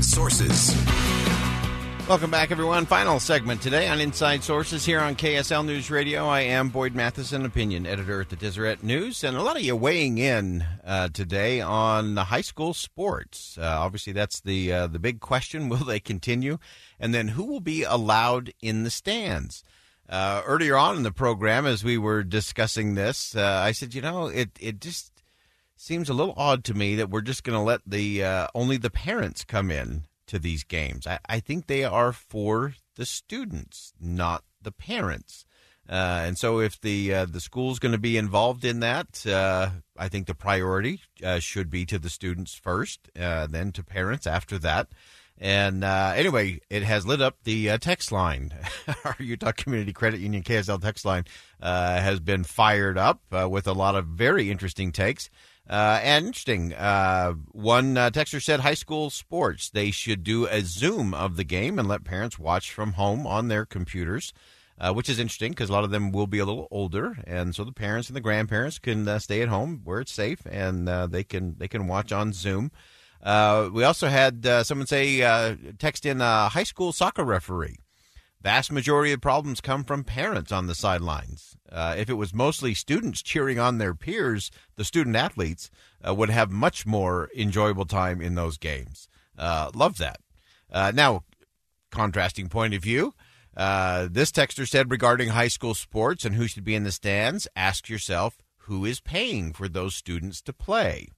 Inside Sources. Welcome back, everyone. Final segment today on Inside Sources here on KSL News Radio. I am Boyd Matheson, opinion editor at the Deseret News, and a lot of you weighing in uh, today on the high school sports. Uh, obviously, that's the uh, the big question: Will they continue? And then, who will be allowed in the stands? Uh, earlier on in the program, as we were discussing this, uh, I said, you know, it it just seems a little odd to me that we're just going to let the uh, only the parents come in to these games. I, I think they are for the students, not the parents. Uh, and so, if the uh, the school's going to be involved in that, uh, I think the priority uh, should be to the students first, uh, then to parents after that. And uh, anyway, it has lit up the text line. Our Utah Community Credit Union KSL text line has been fired up with a lot of very interesting takes. Uh, and interesting, uh, one uh, texter said high school sports, they should do a Zoom of the game and let parents watch from home on their computers, uh, which is interesting because a lot of them will be a little older. And so the parents and the grandparents can uh, stay at home where it's safe and uh, they can they can watch on Zoom. we also had someone say, text in a high school soccer referee. Vast majority of problems come from parents on the sidelines. Uh, if it was mostly students cheering on their peers, the student athletes uh, would have much more enjoyable time in those games. Uh, love that. Uh, now, contrasting point of view. Uh, this texter said regarding high school sports and who should be in the stands, ask yourself who is paying for those students to play.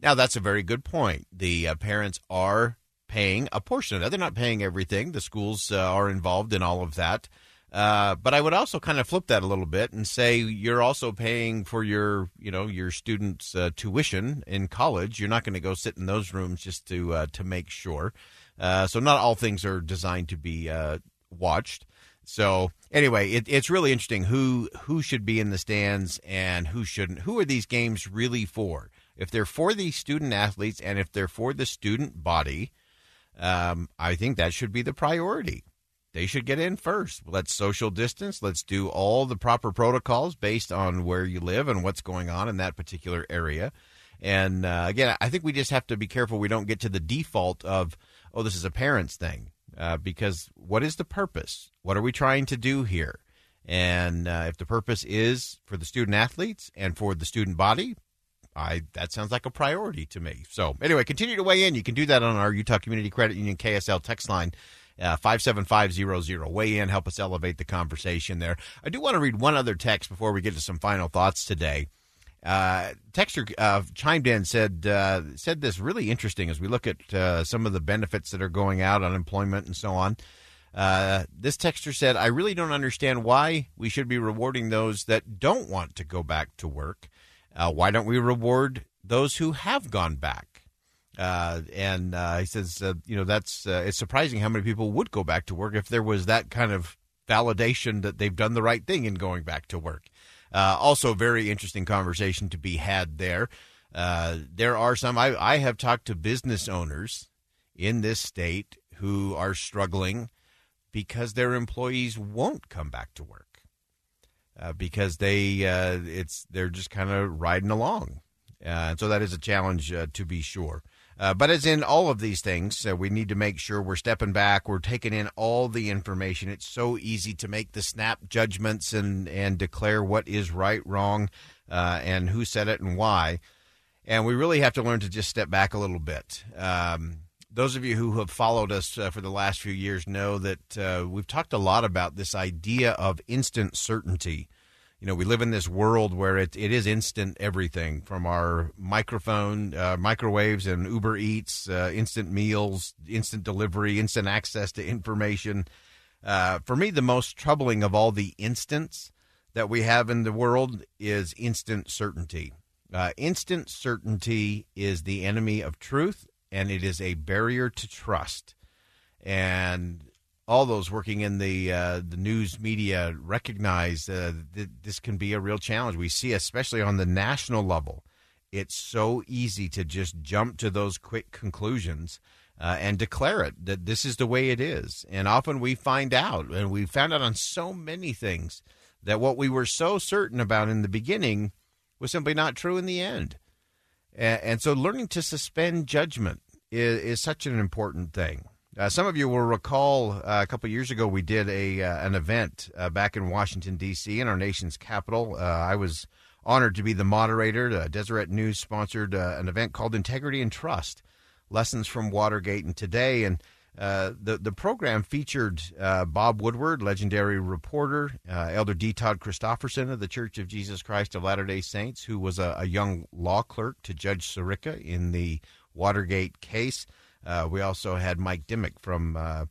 Now, that's a very good point. The uh, parents are paying a portion of that. They're not paying everything. The schools uh, are involved in all of that. Uh, but I would also kind of flip that a little bit and say you're also paying for your, you know, your students' uh, tuition in college. You're not going to go sit in those rooms just to uh, to make sure. Uh, so not all things are designed to be uh, watched. So anyway, it, it's really interesting who who should be in the stands and who shouldn't. Who are these games really for? If they're for the student athletes and if they're for the student body, um, I think that should be the priority. They should get in first. Let's social distance. Let's do all the proper protocols based on where you live and what's going on in that particular area. And uh, again, I think we just have to be careful we don't get to the default of, oh, this is a parent's thing. Uh, because what is the purpose? What are we trying to do here? And uh, if the purpose is for the student athletes and for the student body, I that sounds like a priority to me. So anyway, continue to weigh in. You can do that on our Utah Community Credit Union KSL text line. Uh, 57500. Weigh in, help us elevate the conversation there. I do want to read one other text before we get to some final thoughts today. Uh, texter uh, chimed in said uh, said this really interesting as we look at uh, some of the benefits that are going out, unemployment and so on. Uh, this texter said, "I really don't understand why we should be rewarding those that don't want to go back to work. Uh, why don't we reward those who have gone back? Uh, and uh, he says, uh, you know, that's uh, it's surprising how many people would go back to work if there was that kind of validation that they've done the right thing in going back to work. Also, very interesting conversation to be had there. there are some I, I have talked to business owners in this state who are struggling because their employees won't come back to work uh, because they uh, it's they're just kind of riding along, uh, and so that is a challenge uh, to be sure. Uh, but as in all of these things, uh, we need to make sure we're stepping back. We're taking in all the information. It's so easy to make the snap judgments and and declare what is right, wrong, and who said it and why. And we really have to learn to just step back a little bit. Um, those of you who have followed us uh, for the last few years know that uh, we've talked a lot about this idea of instant certainty. You know, we live in this world where it, it is instant everything from our microphone, uh, microwaves, and Uber Eats, uh, instant meals, instant delivery, instant access to information. Uh, for me, the most troubling of all the instants that we have in the world is instant certainty. Uh, instant certainty is the enemy of truth and it is a barrier to trust. And all those working in the uh, the news media recognize uh, that this can be a real challenge. We see, especially on the national level, it's so easy to just jump to those quick conclusions uh, and declare it that this is the way it is. And often we find out, and we found out on so many things that what we were so certain about in the beginning was simply not true in the end. And, and so, learning to suspend judgment is, is such an important thing. Uh, some of you will recall uh, a couple years ago we did a uh, an event uh, back in Washington D.C. in our nation's capital. Uh, I was honored to be the moderator. Uh, Deseret News sponsored an event called Integrity and Trust: Lessons from Watergate and Today. And the the program featured Bob Woodward, legendary reporter, Elder D. Todd Christofferson of the Church of Jesus Christ of Latter Day Saints, who was a, a young law clerk to Judge Sirica in the Watergate case. Uh, we also had Mike Dimock from uh,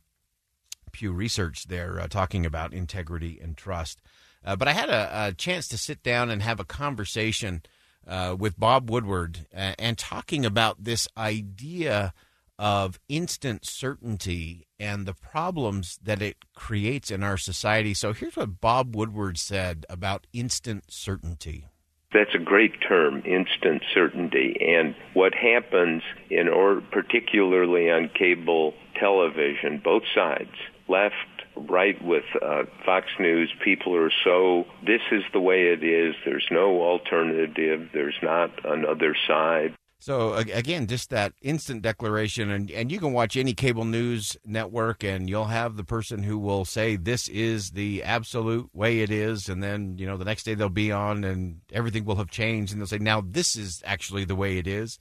Pew Research there uh, talking about integrity and trust. Uh, but I had a, a, chance to sit down and have a conversation uh, with Bob Woodward and talking about this idea of instant certainty and the problems that it creates in our society. So here's what Bob Woodward said about instant certainty. That's a great term, instant certainty. And what happens in or particularly on cable television, both sides, left, right with uh, Fox News, people are so this is the way it is. There's no alternative. There's not another side. So again, just that instant declaration, and, and you can watch any cable news network, and you'll have the person who will say this is the absolute way it is, and then you know the next day they'll be on, and everything will have changed, and they'll say now this is actually the way it is,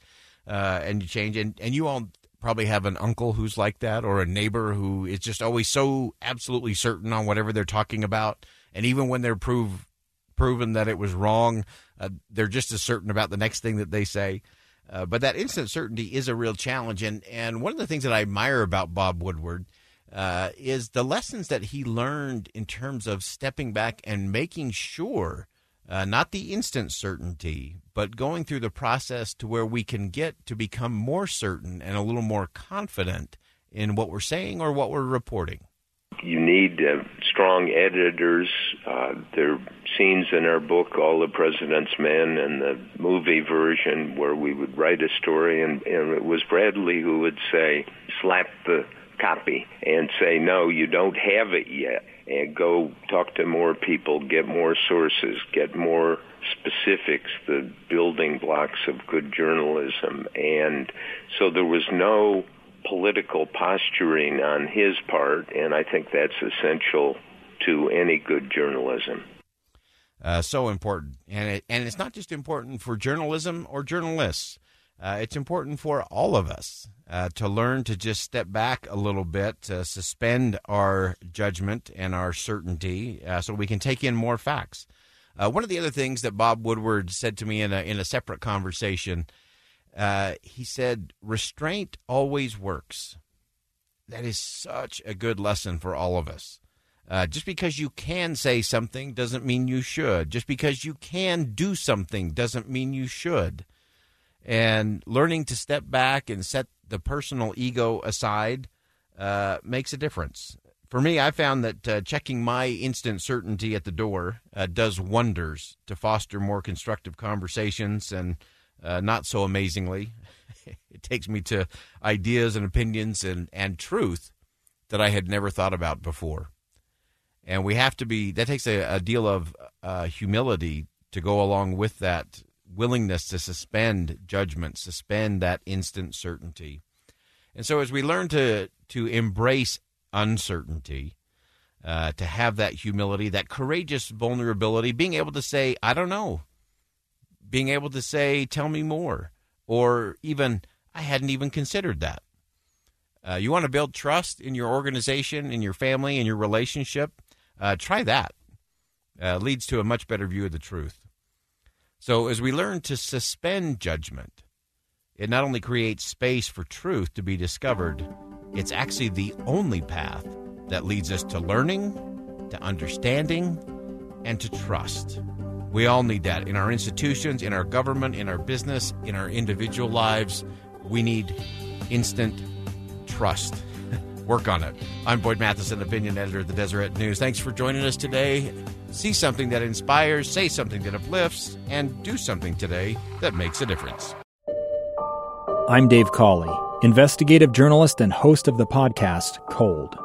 uh, and you change, and and you all probably have an uncle who's like that, or a neighbor who is just always so absolutely certain on whatever they're talking about, and even when they're prove proven that it was wrong, uh, they're just as certain about the next thing that they say. Uh, but that instant certainty is a real challenge. And, and one of the things that I admire about Bob Woodward uh, is the lessons that he learned in terms of stepping back and making sure, uh, not the instant certainty, but going through the process to where we can get to become more certain and a little more confident in what we're saying or what we're reporting you need uh, strong editors. Uh, there are scenes in our book, All the President's Men, and the movie version where we would write a story, and, and it was Bradlee who would say, slap the copy and say, no, you don't have it yet, and go talk to more people, get more sources, get more specifics, the building blocks of good journalism. And so there was no political posturing on his part, and I think that's essential to any good journalism. Uh, so important, and it, and it's not just important for journalism or journalists. Uh, it's important for all of us uh, to learn to just step back a little bit, to suspend our judgment and our certainty, uh, so we can take in more facts. Uh, one of the other things that Bob Woodward said to me in a in a separate conversation uh, he said, restraint always works. That is such a good lesson for all of us. Uh, just because you can say something doesn't mean you should. Just because you can do something doesn't mean you should. And learning to step back and set the personal ego aside uh, makes a difference. For me, I found that uh, checking my instant certainty at the door uh, does wonders to foster more constructive conversations and uh, not so amazingly, it takes me to ideas and opinions and, and truth that I had never thought about before. And we have to be, that takes a, a deal of uh, humility to go along with that willingness to suspend judgment, suspend that instant certainty. And so as we learn to, to embrace uncertainty, uh, to have that humility, that courageous vulnerability, being able to say, I don't know being able to say, tell me more, or even, I hadn't even considered that. Uh, you want to build trust in your organization, in your family, in your relationship? Uh, try that. Uh, leads to a much better view of the truth. So, as we learn to suspend judgment, it not only creates space for truth to be discovered, it's actually the only path that leads us to learning, to understanding, and to trust. We all need that in our institutions, in our government, in our business, in our individual lives. We need instant trust. Work on it. I'm Boyd Matheson, opinion editor of the Deseret News. Thanks for joining us today. See something that inspires, say something that uplifts, and do something today that makes a difference. I'm Dave Cawley, investigative journalist and host of the podcast Cold.